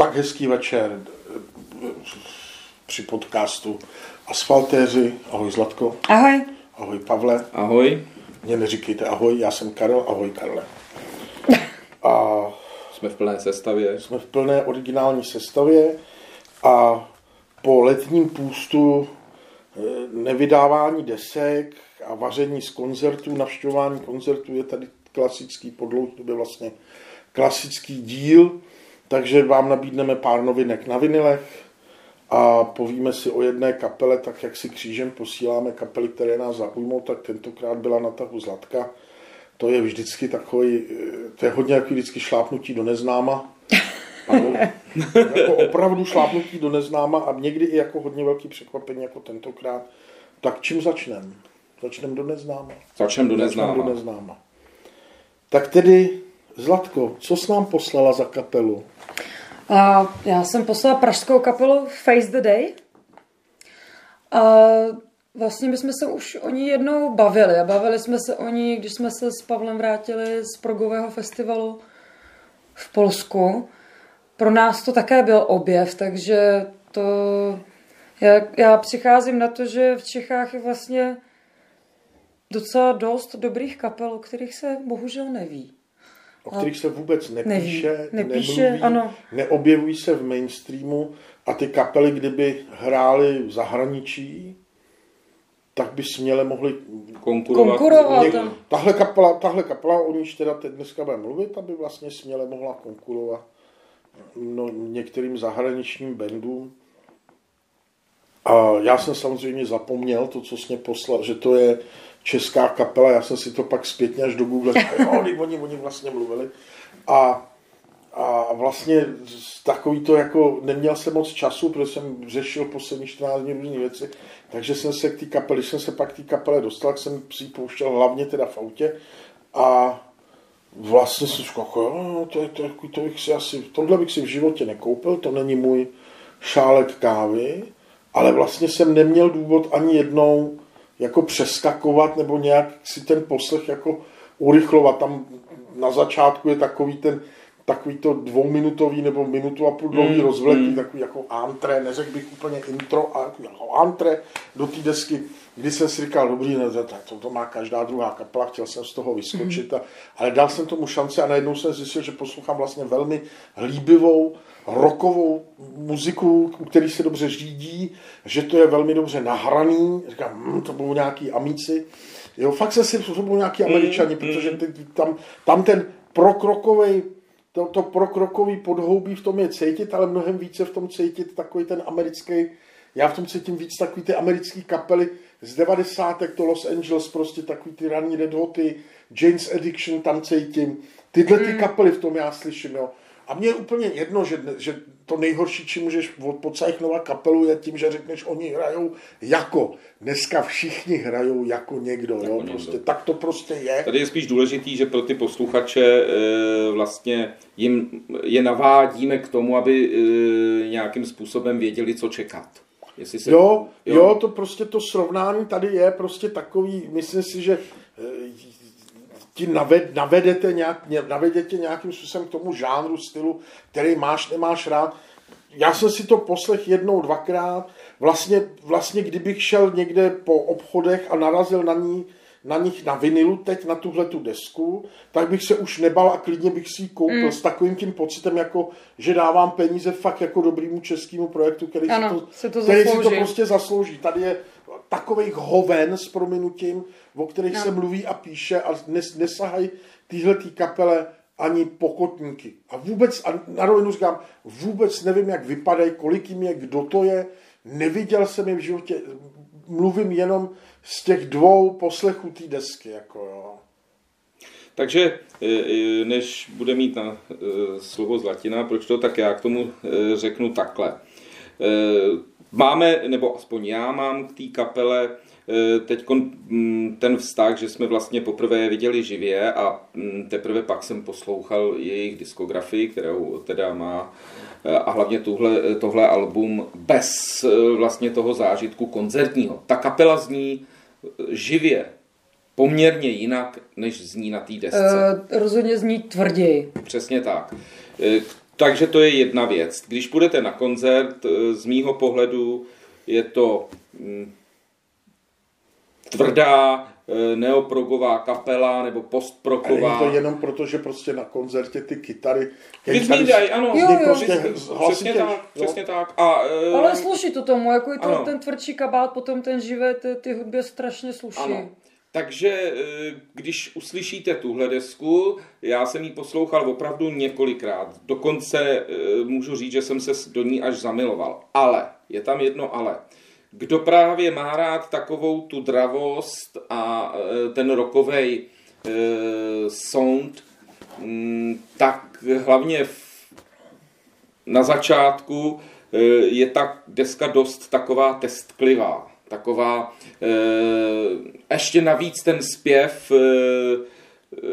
Tak hezký večer při podcastu Asfaltéři. Ahoj Zlatko. Ahoj. Ahoj Pavle. Ahoj. Mně neříkejte ahoj, já jsem Karel. Ahoj Karle. A Jsme v plné sestavě. jsme v plné originální sestavě a po letním půstu eh, nevydávání desek a vaření z koncertů, navštěvování koncertů je tady klasický po dlouhé době vlastně klasický díl, takže vám nabídneme pár novinek na vinilech a povíme si o jedné kapele, tak jak si křížem posíláme kapely, které nás zaujmou, tak tentokrát byla na tahu Zlatka. To je vždycky takový, to je hodně jako vždycky šlápnutí do neznáma. Ano, jako opravdu šlápnutí do neznáma a někdy i jako hodně velký překvapení jako tentokrát. Tak čím začneme? Začneme do neznáma. Začneme do neznáma. do neznáma. Tak tedy, Zlatko, co jsi nám poslala za kapelu? A já jsem poslala pražskou kapelu Face the Day. A vlastně my jsme se už o ní jednou bavili. A bavili jsme se o ní, když jsme se s Pavlem vrátili z progového festivalu v Polsku. Pro nás to také byl objev, takže to... Já, já přicházím na to, že v Čechách je vlastně docela dost dobrých kapel, o kterých se bohužel neví. O kterých se vůbec nepíše, Neví. Nepíše, nemluví, ano. neobjevují se v mainstreamu a ty kapely, kdyby hrály v zahraničí, tak by směle mohly... Konkurovat. Konkurovat. Něk, tahle, kapela, tahle kapela, o níž teda teď dneska budeme mluvit, aby vlastně směle mohla konkurovat no, některým zahraničním bandům. A já jsem samozřejmě zapomněl to, co jsi mě poslal, že to je česká kapela, já jsem si to pak zpětně až do Google, jo, oni, oni, oni vlastně mluvili. A, a vlastně takový to jako, neměl jsem moc času, protože jsem řešil poslední 14 dní různé věci, takže jsem se k té kapele, když jsem se pak k té kapele dostal, tak jsem si ji pouštěl hlavně teda v autě a vlastně jsem říkal, jako, jo, no, to, je, to, je, to bych si asi, tohle bych si v životě nekoupil, to není můj šálek kávy, ale vlastně jsem neměl důvod ani jednou jako přeskakovat nebo nějak si ten poslech jako urychlovat. Tam na začátku je takový ten takový to dvouminutový nebo minutu a půl dlouhý Mm, rozvlek, mm. takový jako antré, neřekl bych úplně intro, ale jako antré do té desky, kdy jsem si říkal, dobrý, ne, tak to, to má každá druhá kapela, chtěl jsem z toho vyskočit, a, ale dal jsem tomu šanci a najednou jsem zjistil, že poslouchám vlastně velmi líbivou, rockovou muziku, u který se dobře řídí, že to je velmi dobře nahraný, říkám, hm, to budou nějaký amici, jo, fakt jsem si, to budou nějaký američani, protože ty, tam, tam ten prokrokovej to, to prokrokový podhoubí v tom je cítit, ale mnohem více v tom cítit takový ten americký, já v tom cítím víc takový ty americký kapely z 90. to Los Angeles, prostě takový ty raný Red Hoty, Jane's Addiction tam cítím. Tyhle ty kapely v tom já slyším, jo. A mně je úplně jedno, že, že to nejhorší, čím můžeš podcajchnovat kapelu, je tím, že řekneš, oni hrajou jako. Dneska všichni hrajou jako někdo, jo. někdo. Prostě, tak to prostě je. Tady je spíš důležitý, že pro ty posluchače e, vlastně jim je navádíme k tomu, aby e, nějakým způsobem věděli, co čekat. Jestli se, Jo, jo, to prostě to srovnání tady je prostě takový, myslím si, že eh, ti naved, navedete, nějak, ně- navedete nějakým způsobem k tomu žánru, stylu, který máš, nemáš rád. Já jsem si to poslech jednou, dvakrát. Vlastně, vlastně kdybych šel někde po obchodech a narazil na ní, na nich na vinilu teď, na tuhle tu desku, tak bych se už nebal a klidně bych si ji koupil mm. s takovým tím pocitem, jako, že dávám peníze fakt jako dobrýmu českému projektu, který, Ano, si, to, si to který si to prostě zaslouží. Tady je takových hoven s prominutím, o kterých No. se mluví a píše a nes, nesahají tyhle kapele ani pokotníky. A vůbec, a na rovinu říkám, vůbec nevím, jak vypadají, kolik jim je, kdo to je, neviděl jsem je v životě, mluvím jenom z těch dvou poslechů té desky, jako jo. Takže e, e, než bude mít na e, slovo Zlatina, proč to, tak já k tomu řeknu takhle. E, Máme, nebo aspoň já mám k té kapele teď ten vztah, že jsme vlastně poprvé je viděli živě a mm, teprve pak jsem poslouchal jejich diskografii, kterou teda má e, a hlavně tuhle, tohle album bez e, vlastně toho zážitku koncertního. Ta kapela zní živě, poměrně jinak, než zní na té desce. Uh, rozhodně zní tvrději. Přesně tak. E, takže to je jedna věc. Když půjdete na koncert, z mýho pohledu je to mm, tvrdá eh, neoprogová kapela nebo postproková. Ale je to jenom proto, že prostě na koncertě ty kytary... Vyzmídají, ano. Jo, jo. Prostě Přesně hlasitě, tak, jo. přesně tak. A, eh, Ale sluší to tomu, jako je to Ano. ten tvrdší kabát, potom ten živé, ty, ty hudbě strašně sluší. Ano. Takže eh, když uslyšíte tuhle desku, já jsem ji poslouchal opravdu několikrát. Dokonce eh, můžu říct, že jsem se do ní až zamiloval. Ale, je tam jedno ale. Kdo právě má rád takovou tu dravost a eh, ten rokovej sound, mm, tak hlavně na začátku je ta deska dost taková testklivá. Taková, eh, ještě navíc ten zpěv eh,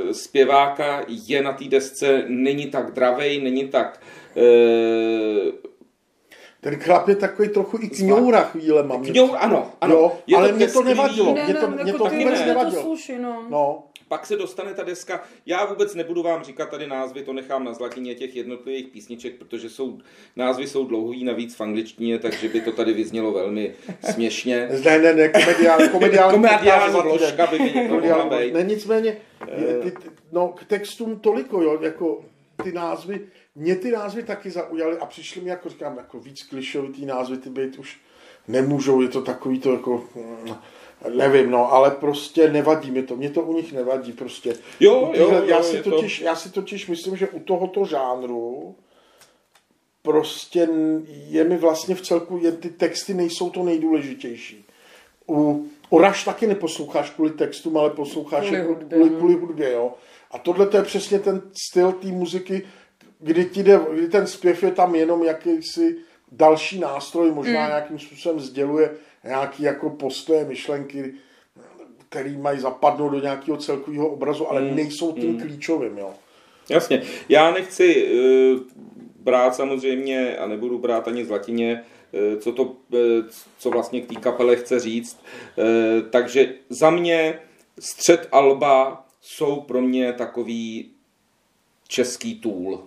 eh, zpěváka je na té desce, není tak dravej, není tak eh, Ten chlap je takový trochu i kňoura chvílema. Mě- Kňour, ano, ano. Jo, Je ale to mě to nevadilo. Ne, Mě to, ne, mě jako to vůbec nevadilo. to no. No, Pak se dostane ta deska, já vůbec nebudu vám říkat tady názvy, to nechám na zlatině těch jednotlivých písniček, protože jsou, názvy jsou dlouhý, navíc v angličtině, takže by to tady vyznělo velmi směšně. ne, ne, ne, komediální, komediální, Komediální vložka by mě mohla být. ne, nicméně, ty, ty, no, k textům toliko, jo, jako ty názvy, mě ty názvy taky zaujaly a přišly mi, jako říkám, jako víc klišovitý názvy, ty být už nemůžou, je to takový to jako, mm, nevím, no, ale prostě nevadí mi to, mě to u nich nevadí, prostě. Jo, U těchhle- jo, já, jo, si je to- totiž, já si totiž myslím, že u tohoto žánru prostě je mi vlastně v celku, je, ty texty nejsou to nejdůležitější. U Oraž taky neposloucháš kvůli textům, ale posloucháš Kvůli jako hudbě, kvůli, no. kvůli hudbě, jo. A tohle to je přesně ten styl té muziky, kdy, ti jde, kdy ten zpěv je tam jenom jakýsi další nástroj, možná Mm. nějakým způsobem sděluje nějaký jako postoje, myšlenky, který mají zapadnout do nějakého celkového obrazu, ale Mm. nejsou tím klíčovým, jo. Jasně. Já nechci uh, brát samozřejmě, a nebudu brát ani z latině, eh, co, to, eh, co vlastně k té kapele chce říct. Eh, Takže za mě střed Alba jsou pro mě takový český tool.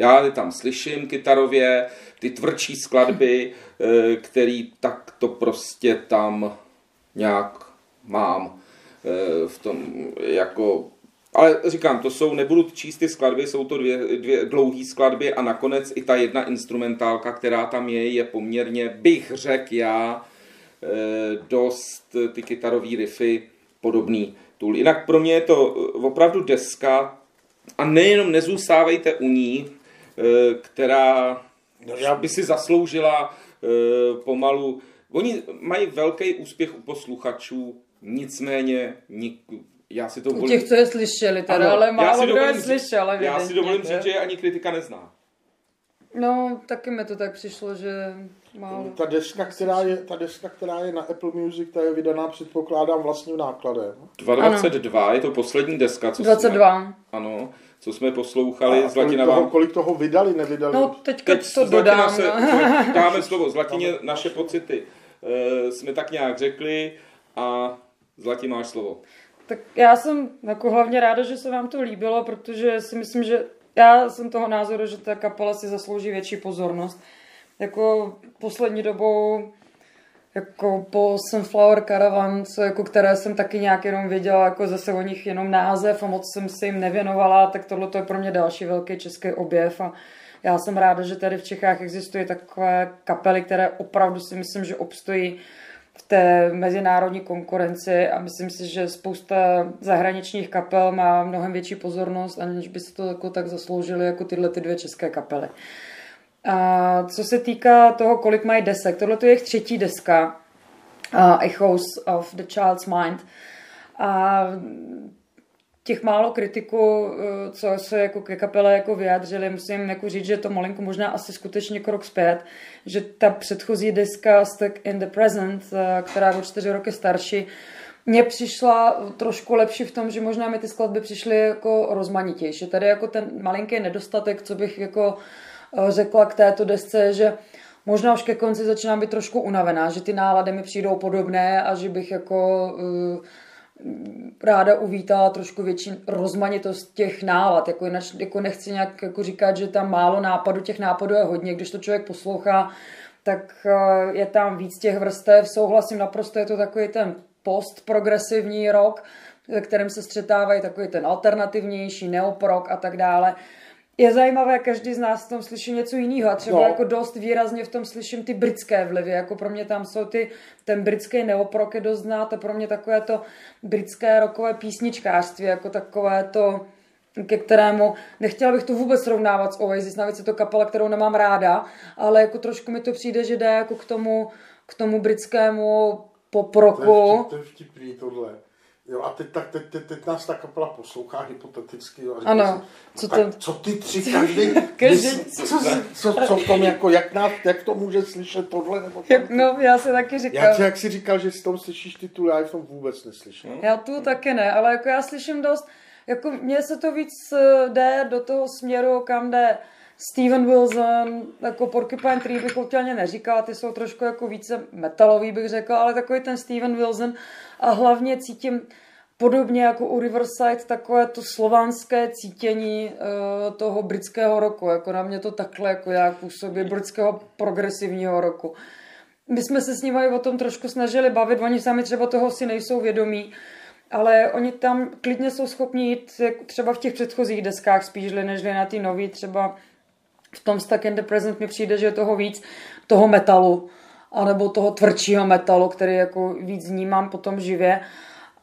Já je tam slyším kytarově, ty tvrdší skladby, eh, který tak to prostě tam nějak mám eh, v tom jako ale říkám, to jsou, nebudu číst ty skladby, jsou to dvě, dvě dlouhé skladby a nakonec i ta jedna instrumentálka, která tam je, je poměrně, bych řekl já, eh, dost ty kytarové riffy podobný tool. Jinak pro mě je to opravdu deska a nejenom nezůstávejte u ní, která No, já- by si zasloužila eh, pomalu. Oni mají velký úspěch u posluchačů, nicméně nik, já si to U volím- těch, co je slyšeli teda, Ano, ale já málo si kdo je slyšel, Já si dovolím že? říct, že je ani kritika nezná. No, taky mi to tak přišlo, že málo. Ta deska, která je, ta deska, která je na Apple Music, ta je vydaná, předpokládám, vlastním nákladem. 222 je to poslední deska, co 22. Jsme, ano, co jsme poslouchali A z kolik toho, vám. kolik toho vydali, nevydali? No, teďka Teď to dodám. se, no. dáme slovo z Latině, naše pocity e, jsme tak nějak řekli a Zlatí máš slovo. Tak já jsem jako hlavně ráda, že se vám to líbilo, protože si myslím, že já jsem toho názoru, že ta kapela si zaslouží větší pozornost. Jako poslední dobou jako po Sunflower Caravan, co jako které jsem taky nějak jenom věděla, jako zase o nich jenom název a moc jsem se jim nevěnovala, tak tohle to je pro mě další velký český objev a já jsem ráda, že tady v Čechách existují takové kapely, které opravdu si myslím, že obstojí v té mezinárodní konkurenci a myslím si, že spousta zahraničních kapel má mnohem větší pozornost, aniž by se to jako tak zasloužili jako tyhle ty dvě české kapely. A co se týká toho, kolik mají desek, tohle je jejich třetí deska, uh, Echoes of the Child's Mind. A těch málo kritiků, eh, co se jako ke kapele jako vyjádřili, musím jako říct, že to malinko možná asi skutečně krok zpět, že ta předchozí deska Stuck in the Present, eh, která je o čtyři roky starší, mně přišla trošku lepší v tom, že možná mi ty skladby přišly jako rozmanitější. Tady jako ten malinký nedostatek, co bych jako eh, řekla k této desce, že možná už ke konci začínám být trošku unavená, že ty nálady mi přijdou podobné a že bych jako uh, ráda uvítala trošku větší rozmanitost těch nálad. Jako, jinak, jako nechci nějak jako říkat, že tam málo nápadů, těch nápadů je hodně. Když to člověk poslouchá, tak eh, je tam víc těch vrstev. Souhlasím naprosto, je to takový ten postprogresivní rok, ve kterém se střetávají takový ten alternativnější, neoprok a tak dále je zajímavé, každý z nás v tom slyší něco jiného a třeba no. jako dost výrazně v tom slyším ty britské vlivy, jako pro mě tam jsou ty, ten britský neoprok je dost znát a pro mě takové to britské rokové písničkářství, jako takové to, ke kterému, nechtěla bych to vůbec srovnávat s Oasis, navíc je to kapela, kterou nemám ráda, ale jako trošku mi to přijde, že jde jako k tomu, k tomu britskému poproku. To je, vtip, to je vtipný tohle Jo, a teď, tak, teď, teď, teď nás ta kapela poslouchá hypoteticky. Jo, a ano. Si, co, to... co ty tři, každý, každý co, co, co, co v tom, jako, jak, nás, jak to může slyšet tohle? Nebo jak, no, já se taky říkal. Já, jak jsi říkal, že si tom slyšíš titul, já v tom vůbec neslyším. Já tu taky ne, ale jako já slyším dost, jako mně se to víc eh, jde do toho směru, kam jde Steven Wilson, jako Porcupine Tree bych úplně neříkala, ty jsou trošku jako více metalový, bych řekla, ale takový ten Steven Wilson a hlavně cítím podobně jako u Riverside takové to slovanské cítění uh, toho britského roku, jako na mě to takhle jako jak působí britského progresivního roku. My jsme se s nimi o tom trošku snažili bavit, oni sami třeba toho si nejsou vědomí, ale oni tam klidně jsou schopni jít třeba v těch předchozích deskách spíš, než na ty nový, třeba v tom Stuck in the Present mi přijde, že je toho víc toho metalu, anebo toho tvrdšího metalu, který jako víc vnímám potom živě.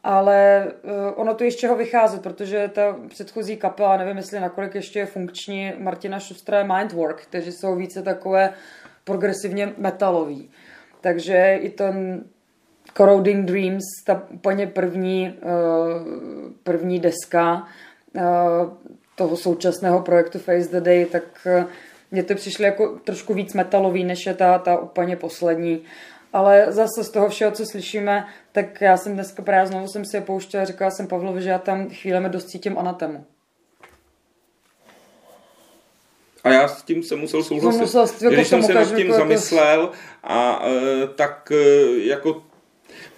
Ale uh, ono to ještě ho vycházet, protože ta předchozí kapela, nevím jestli nakolik ještě je funkční, Martina Šustra je Mindwork, kteří jsou více takové progresivně metalový. Takže i ten Corroding Dreams, ta úplně první, uh, první deska, uh, toho současného projektu Face the Day, tak eh, mně to přišlo jako trošku víc metalový, než je ta, ta úplně poslední. Ale zase z toho všeho, co slyšíme, tak já jsem dneska právě znovu jsem si je pouštěla, říkala jsem Pavlovi, že já tam chvílemi dost cítím anatemu. A já s tím jsem musel souhlasit. Musel, jako Když jsem se nad tím jako zamyslel a e, tak e, jako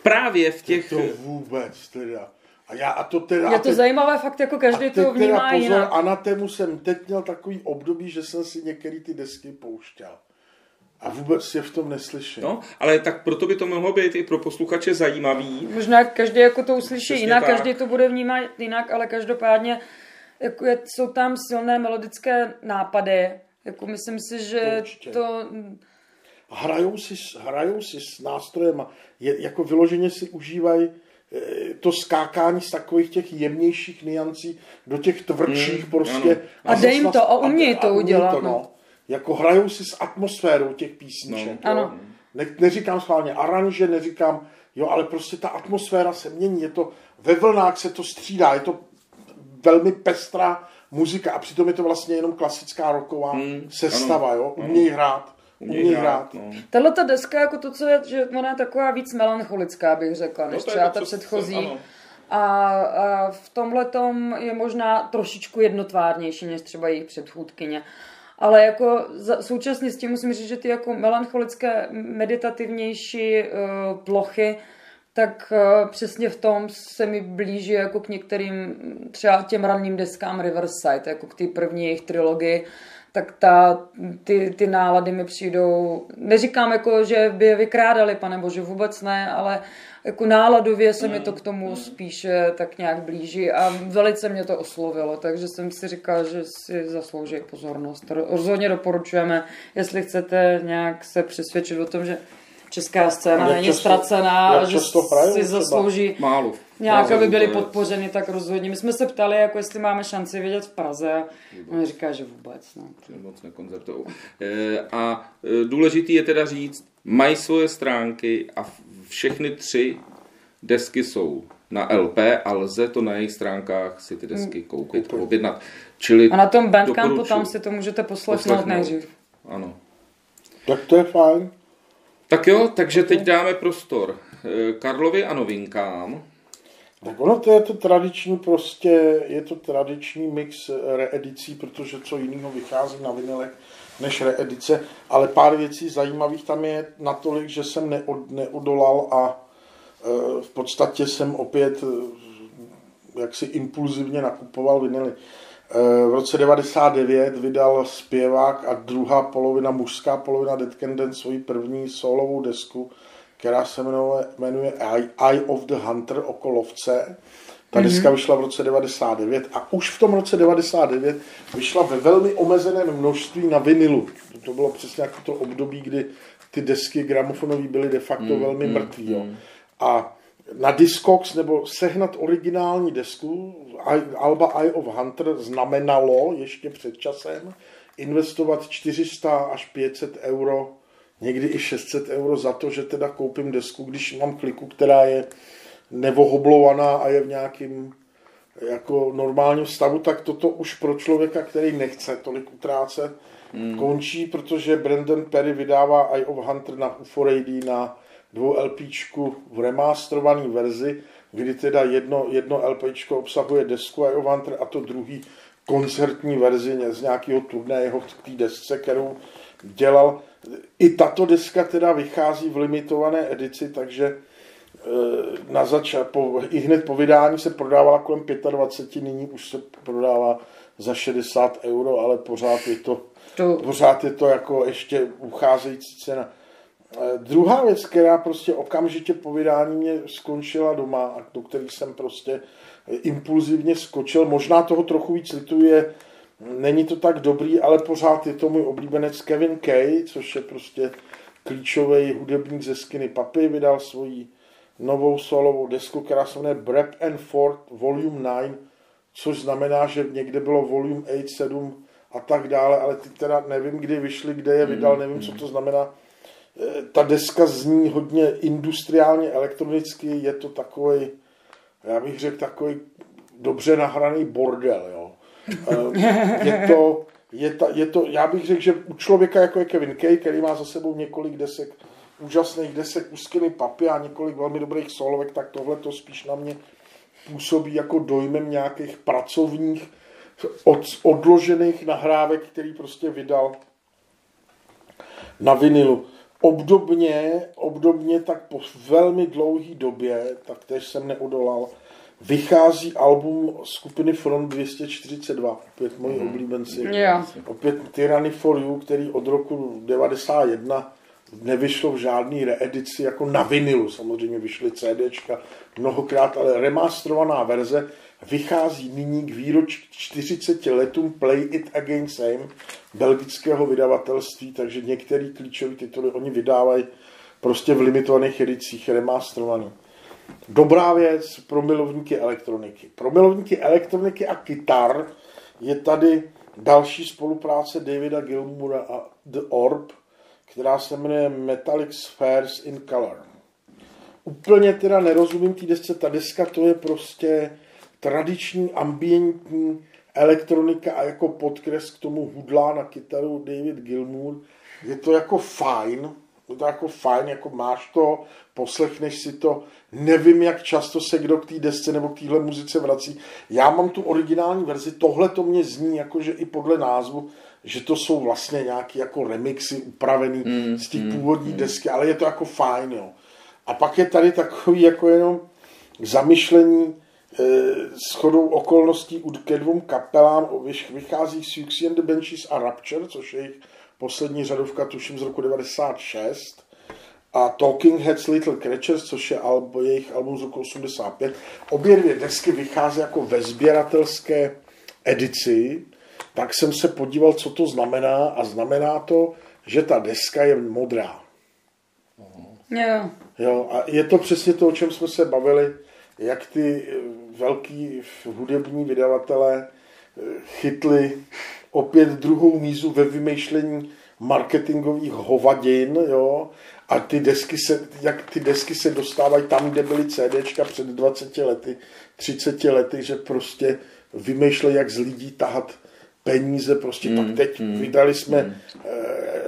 právě v těch... To vůbec teda. A já, a to teda, je to teď, zajímavé, fakt jako každý to vnímá teda pozor, jinak. Anatému jsem teď měl takový období, že jsem si některé ty desky pouštěl. A vůbec je v tom neslyším. No, ale tak proto by to mohlo být i pro posluchače zajímavý. Možná každý jako to uslyší Přesně jinak, tak. každý to bude vnímat jinak, ale každopádně jako je, jsou tam silné melodické nápady. Jako myslím si, že Určitě. to... Hrajou si, hrajou si s nástrojem, je, jako vyloženě si užívají to skákání z takových těch jemnějších niancí do těch tvrdších mm, prostě. Ano. A dej jim to a uměj to udělat. To, no. no. Jako hrajou si s atmosférou těch písniček. No. Ano. Ne, neříkám schválně aranže, neříkám, jo, ale prostě ta atmosféra se mění, je to, ve vlnách se to střídá, je to velmi pestrá muzika a přitom je to vlastně jenom klasická roková mm, sestava, ano, jo, umějí hrát umí hrát. No. Tahle ta deska, jako to, co je, že ona je taková víc melancholická, bych řekla, než no, třeba ta předchozí. A, a v tomhle tom je možná trošičku jednotvárnější než třeba jejich předchůdkyně. Ale jako za, současně s tím musím říct, že ty jako melancholické, meditativnější uh, plochy, tak uh, přesně v tom se mi blíží jako k některým třeba těm ranním deskám Riverside, jako k té první jejich trilogii tak ta, ty, ty nálady mi přijdou, neříkám jako, že by je vykrádali, pane bože, vůbec ne, ale jako náladově se mi to k tomu spíše tak nějak blíží a velice mě to oslovilo, takže jsem si říkal, že si zaslouží pozornost. Rozhodně doporučujeme, jestli chcete nějak se přesvědčit o tom, že česká scéna není často, ztracená a že si zaslouží málo. nějak, aby byli podpořeni, tak rozhodně. My jsme se ptali, jako jestli máme šanci vidět v Praze a on říká, že vůbec. No. Moc nekoncertou. E, a e, důležitý je teda říct, mají svoje stránky a všechny tři desky jsou na LP a lze to na jejich stránkách si ty desky hmm. koupit a objednat. Čili a na tom Bandcampu tam si to můžete poslechnout nejdřív. Ano. Tak to je fajn. Tak jo, takže teď dáme prostor eh, Karlovi a novinkám. Tak ono to je to tradiční prostě, je to tradiční mix reedicí, protože co jiného vychází na vinilech než reedice, ale pár věcí zajímavých tam je natolik, že jsem neod, neodolal a v podstatě jsem opět jaksi impulzivně nakupoval vinily. V roce 99 vydal zpěvák a druhá polovina, mužská polovina Dead Can Dance svoji první solovou desku, která se jmenuje, jmenuje Eye of the Hunter, oko lovce. Ta mm-hmm. deska vyšla v roce 99 a už v tom roce 99 vyšla ve velmi omezeném množství na vinilu. To bylo přesně jako to období, kdy ty desky gramofonové byly de facto mm, velmi mm, mrtvý. Jo. A na Discogs nebo sehnat originální desku Alba Eye of Hunter znamenalo ještě před časem investovat 400 až 500 euro, někdy i 600 euro za to, že teda koupím desku, když mám kliku, která je nevohoblovaná a je v nějakým jako normálním stavu, tak toto už pro člověka, který nechce tolik utrácet, hmm. končí, protože Brandon Perry vydává Eye of Hunter na UFO na dvou LPčku v remasterované verzi, kdy teda jedno, jedno LPčko obsahuje desku Hunter a to druhý koncertní verzi z nějakého turného v té desce, kterou dělal. I tato deska teda vychází v limitované edici, takže Eh, na zač- po, i hned po vydání se prodávala kolem 25, nyní už se prodává za 60 euro, ale pořád je to, to... pořád je to jako ještě ucházející cena. Eh, druhá věc, která prostě okamžitě po vydání mě skončila doma a do který jsem prostě impulzivně skočil, možná toho trochu víc lituje, není to tak dobrý, ale pořád je to můj oblíbenec Kevin Kay, což je prostě klíčový hudebník ze Skinny Papy, vydal svoji novou solovou desku, která se jmenuje Brep and Ford Volume 9, což znamená, že někde bylo Volume 8, 7 a tak dále, ale ty teda nevím, kdy vyšly, kde je vydal, hmm, nevím, co to znamená. E, ta deska zní hodně industriálně, elektronicky, je to takový, já bych řekl, takový dobře nahraný bordel, jo. E, je to, je, ta, je to, já bych řekl, že u člověka jako je Kevin Kay, který má za sebou několik desek úžasných desek úzkými papy a několik velmi dobrých solovek, tak tohle to spíš na mě působí jako dojmem nějakých pracovních od, odložených nahrávek, který prostě vydal na vinilu. Obdobně, obdobně tak po velmi dlouhé době, tak tež jsem neodolal, vychází album skupiny Front 242, opět moji mm. oblíbenci. Yeah. Opět Tyranny for You, který od roku 91 nevyšlo v žádný reedici jako na vinilu, samozřejmě vyšly CDčka mnohokrát, ale remasterovaná verze vychází nyní k výročí 40 letům Play It Again Same belgického vydavatelství, takže některé klíčové tituly oni vydávají prostě v limitovaných edicích remasterovaný. Dobrá věc pro milovníky elektroniky. Pro milovníky elektroniky a kytar je tady další spolupráce Davida Gilmoura a The Orb, která se jmenuje Metallic Spheres in Color. Úplně teda nerozumím té desce, ta deska to je prostě tradiční ambientní elektronika a jako podkres k tomu hudlá na kytaru David Gilmour. Je to jako fajn, je to jako fajn, jako máš to, poslechneš si to, nevím, jak často se kdo k té desce nebo k téhle muzice vrací. Já mám tu originální verzi, tohle to mě zní, jakože i podle názvu, že to jsou vlastně nějaké jako remixy upravený mm, z té mm, původní mm. desky, ale je to jako fajn, jo. A pak je tady takový jako jenom zamyšlení e, s chodou okolností ke dvou kapelám vychází Siouxsie and the Benches a Rapture, což je jejich poslední řadovka, tuším z roku 96 a Talking Heads Little Creatures, což je albo, jejich album z roku 85. Obě dvě desky vychází jako ve sběratelské edici tak jsem se podíval, co to znamená a znamená to, že ta deska je modrá. Jo. Jo, a je to přesně to, o čem jsme se bavili, jak ty eh, velký hudební vydavatelé eh, chytli opět druhou mízu ve vymýšlení marketingových hovadin, jo, a ty desky se, jak ty desky se dostávají tam, kde byly CDčka před 20 lety, 30 lety, že prostě vymýšlejí, jak z lidí tahat peníze, prostě. Mm, tak teď mm, vydali jsme mm. e,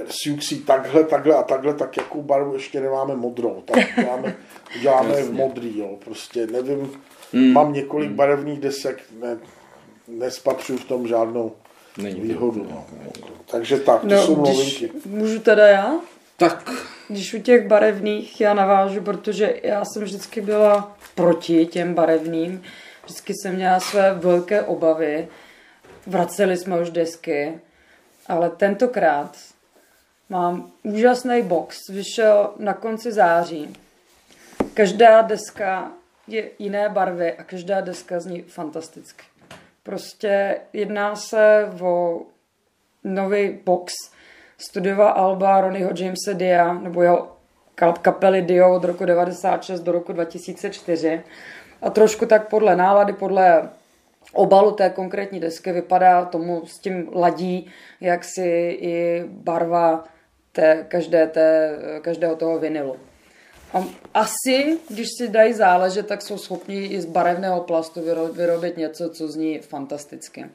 Siuxi takhle, takhle a takhle, tak jakou barvu ještě nemáme modrou, tak děláme, děláme v modrý, jo, prostě nevím, mm, mám několik mm. barevných desek, ne, nespatřuju v tom žádnou Není výhodu. No. Takže tak, to no, jsou novinky. Můžu teda já? Tak. Když u těch barevných já navážu, protože já jsem vždycky byla proti těm barevným. Vždycky jsem měla své velké obavy. Vraceli jsme už desky, ale tentokrát mám úžasný box. Vyšel na konci září. Každá deska je jiné barvy a každá deska zní fantasticky. Prostě jedná se o nový box studiova Alba Ronnieho Jamesa Dia, nebo jeho kapely Dio od roku 96 do roku 2004. A trošku tak podle nálady, podle obalu té konkrétní desky vypadá, tomu s tím ladí, jak si i barva té, každé té, každého toho vinilu. A asi, když si dají záležet, tak jsou schopni i z barevného plastu vyrobit něco, co zní fantasticky.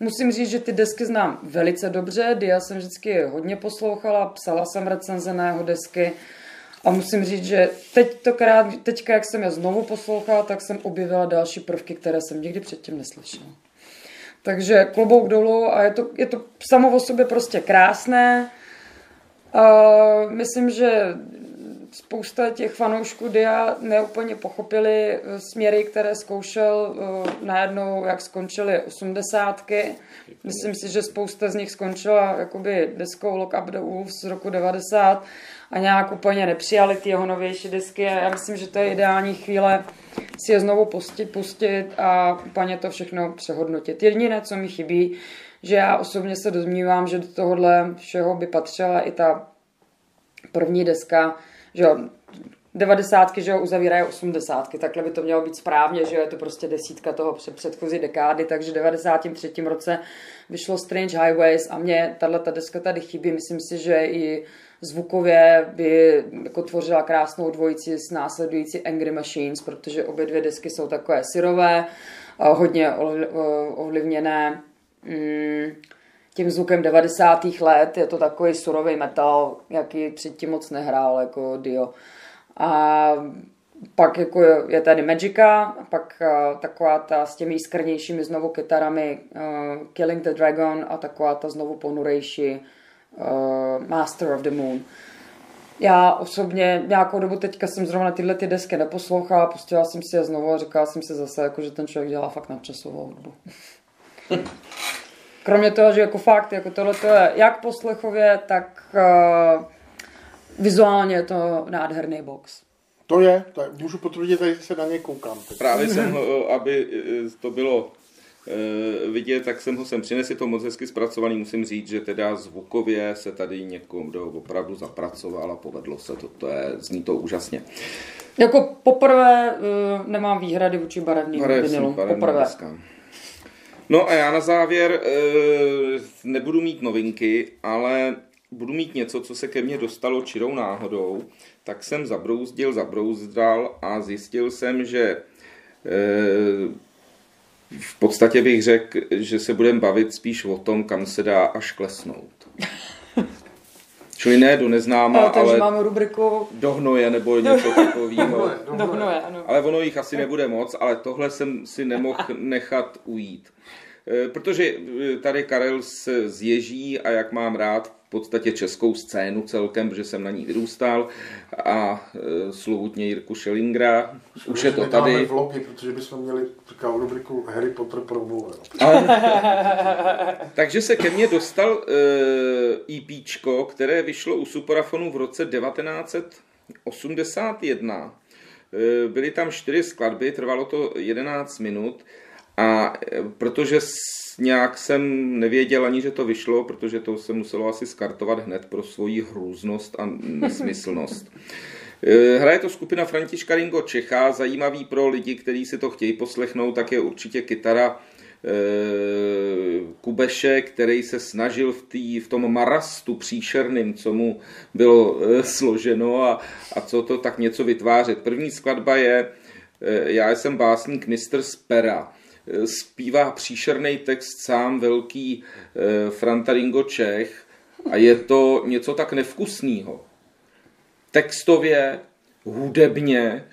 Musím říct, že ty desky znám velice dobře, Dia jsem vždycky hodně poslouchala, psala jsem recenze na jeho desky a musím říct, že teď to krát, teďka, jak jsem je znovu poslouchala, tak jsem objevila další prvky, které jsem nikdy předtím neslyšela. Takže klobouk dolů a je to, je to samo o sobě prostě krásné. Uh, myslím, že spousta těch fanoušků Dia neúplně pochopili eh, směry, které zkoušel uh, najednou, jak skončily osmdesátky. Myslím si, že spousta z nich skončila jakoby deskou Lock Up the Wolves z roku 90 a nějak úplně nepřijali ty jeho novější desky. Já myslím, že to je ideální chvíle si je znovu pustit, pustit a úplně to všechno přehodnotit. Jediné, co mi chybí, že já osobně se domnívám, že do tohohle všeho by patřila i ta první deska, že jo, devadesátky, že jo, uzavírají osmdesátky, takhle by to mělo být správně, že jo, je to prostě desítka toho před předchozí dekády, takže v 93. roce vyšlo Strange Highways a mě tahle ta deska tady chybí, myslím si, že i zvukově by jako tvořila krásnou dvojici s následující Angry Machines, protože obě dvě desky jsou takové syrové, hodně ovlivněné mm, tím zvukem 90. let. Je to takový surový metal, jaký předtím moc nehrál jako Dio. A pak jako je tady Magica, pak uh, taková ta s těmi skrnějšími znovu kytarami uh, Killing the Dragon a taková ta znovu ponurejší uh, Master of the Moon. Já osobně nějakou dobu teďka jsem zrovna tyhle ty desky neposlouchala, pustila jsem si je znovu a říkala jsem si zase, jako, že ten člověk dělá fakt nadčasovou hudbu. Kromě toho, že jako fakt, jako tohle to je jak poslechově, tak uh, vizuálně je to nádherný box. To je, to je můžu potvrdit, že se na něj koukám. Teď. Právě jsem ho, aby to bylo Eh, vidět, tak jsem ho sem přinesl, je to moc hezky zpracovaný, musím říct, že teda zvukově se tady někomu kdo opravdu zapracoval a povedlo se to, to je, zní to úžasně. Jako poprvé uh, nemám výhrady vůči barevným vinilům, poprvé. Deska. No a já na závěr uh, nebudu mít novinky, ale budu mít něco, co se ke mně dostalo čirou náhodou, tak jsem zabrouzdil, zabrouzdal a zjistil jsem, že v podstatě bych řekl, že se budeme bavit spíš o tom, kam se dá až klesnout. Čili ne do neznáma, ale, ale máme rubriku do hnoje nebo něco takového. do hnoje, ano. Ale ono jich asi nebude moc, ale tohle jsem si nemohl nechat ujít. E, protože e, tady Karel se zježí a jak mám rád podstatě českou scénu celkem, protože jsem na ní vyrůstal a e, slovutně Jirku Schellingra. Už je to tady. vlogy, protože bychom měli takovou rubriku Harry Potter pro Takže se ke mně dostal e, EPčko, které vyšlo u Superafonu v roce 1981. E, byly tam čtyři skladby, trvalo to 11 minut a e, protože nějak jsem nevěděl ani, že to vyšlo, protože to se muselo asi skartovat hned pro svoji hrůznost a nesmyslnost. E, hraje to skupina Františka Ringo Čecha, zajímavý pro lidi, kteří si to chtějí poslechnout, tak je určitě kytara e, Kubeše, který se snažil v, tý, v tom marastu příšerným, co mu bylo složeno a, a co to tak něco vytvářet. První skladba je Já jsem básník Mr. Spera zpívá příšerný text sám velký eh, Franta Ringo Čech a je to něco tak nevkusného. Textově, hudebně,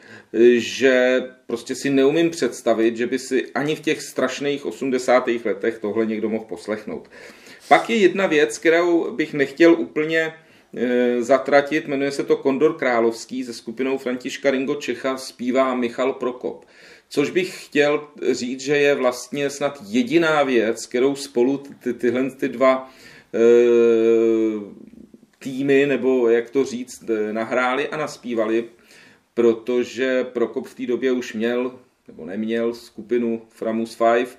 že prostě si neumím představit, že by si ani v těch strašných 80. letech tohle někdo mohl poslechnout. Pak je jedna věc, kterou bych nechtěl úplně e, zatratit, jmenuje se to Kondor Královský, se skupinou Františka Ringo Čecha zpívá Michal Prokop. Což bych chtěl říct, že je vlastně snad jediná věc, kterou spolu ty, tyhle ty dva e, týmy, nebo jak to říct, e, nahráli a naspívali, protože Prokop v té době už měl, nebo neměl skupinu Framus 5,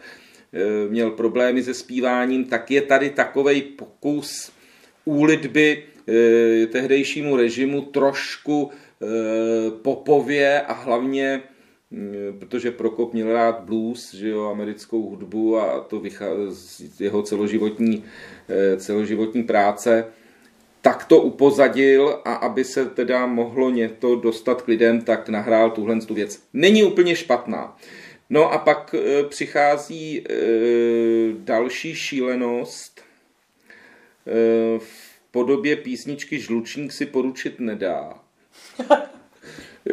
e, měl problémy se zpíváním, tak je tady takový pokus úlitby tehdejšímu režimu trošku popově a hlavně protože Prokop měl rád blues, že jo, americkou hudbu a to vychází z jeho celoživotní, celoživotní práce, tak to upozadil a aby se teda mohlo něco dostat k lidem, tak nahrál tuhle tu věc. Není úplně špatná. No a pak e, přichází e, další šílenost v podobě písničky Žlučník si poručit nedá.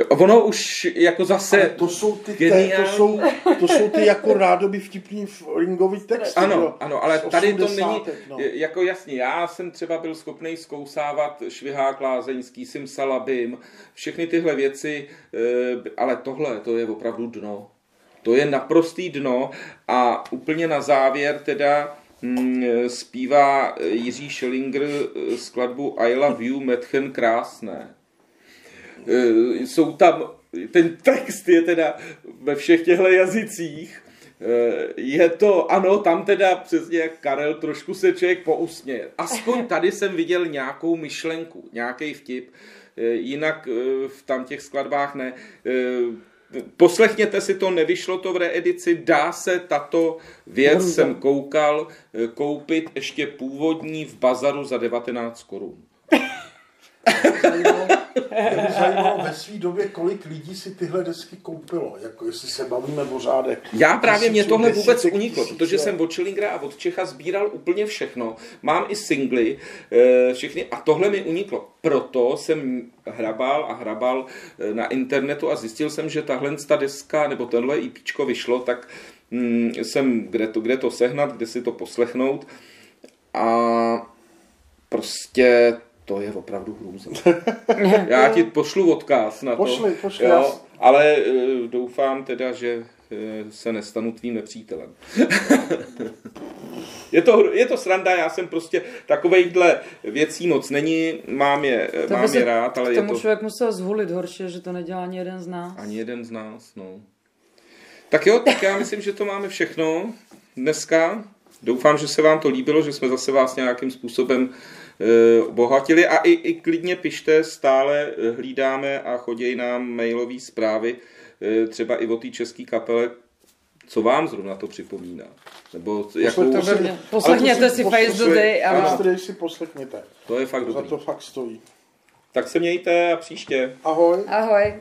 Ono už jako zase Ale to jsou ty, te, to, jsou, to jsou ty jako rádoby vtipný ringový texty. Ano, jo? ano, ale tady to není, no. jako jasně, já jsem třeba byl schopný zkousávat Švihák Lázeňský, Simsalabim, všechny tyhle věci, eh, ale tohle, to je opravdu dno. To je naprostý dno a úplně na závěr teda hm, zpívá Jiří Schellinger skladbu I love you, Metchen krásné. Eh, jsou tam, ten text je teda ve všech těchto jazycích, eh, je to, ano, tam teda přesně jak Karel, trošku se člověk pousměje. Aspoň tady jsem viděl nějakou myšlenku, nějaký vtip. Eh, jinak v tam těch skladbách ne. Poslechněte si to, nevyšlo to v reedici, dá se tato věc, jsem koukal, koupit ještě původní v bazaru za 19 korun. Mě by zajímalo ve své době, kolik lidí si tyhle desky koupilo, jako jestli se bavíme o řádek. Já právě mě tohle vůbec uniklo, tisíce. protože jsem od Schillingera a od Čecha sbíral úplně všechno. Mám i singly, eh, všechny a tohle mi uniklo. Proto jsem hrabal a hrabal eh, na internetu a zjistil jsem, že tahle ta deska nebo tenhle IPčko vyšlo, tak hm, jsem kde to, kde to sehnat, kde si to poslechnout a prostě to je opravdu hrůza. Já ti pošlu odkaz na pošli, to. Pošli, jo, ale uh, doufám teda, že uh, se nestanu tvým nepřítelem. je, to, je to sranda, já jsem prostě takovejhle věcí moc není, mám je, to mám je rád, ale k tomu je to... člověk musel zvolit horší, že to nedělá ani jeden z nás. Ani jeden z nás, no. Tak jo, tak já myslím, že to máme všechno dneska. Doufám, že se vám to líbilo, že jsme zase vás nějakým způsobem Eh, obohatili a i, i klidně pište, stále eh, hlídáme a chodí nám mailové zprávy, eh, třeba i o té české kapele, co vám zrovna to připomíná? Nebo jakou... To si, poslechněte si Face the Day. Ano. si poslechněte. To je fakt dobrý. Za to fakt stojí. Tak se mějte a příště. Ahoj. Ahoj.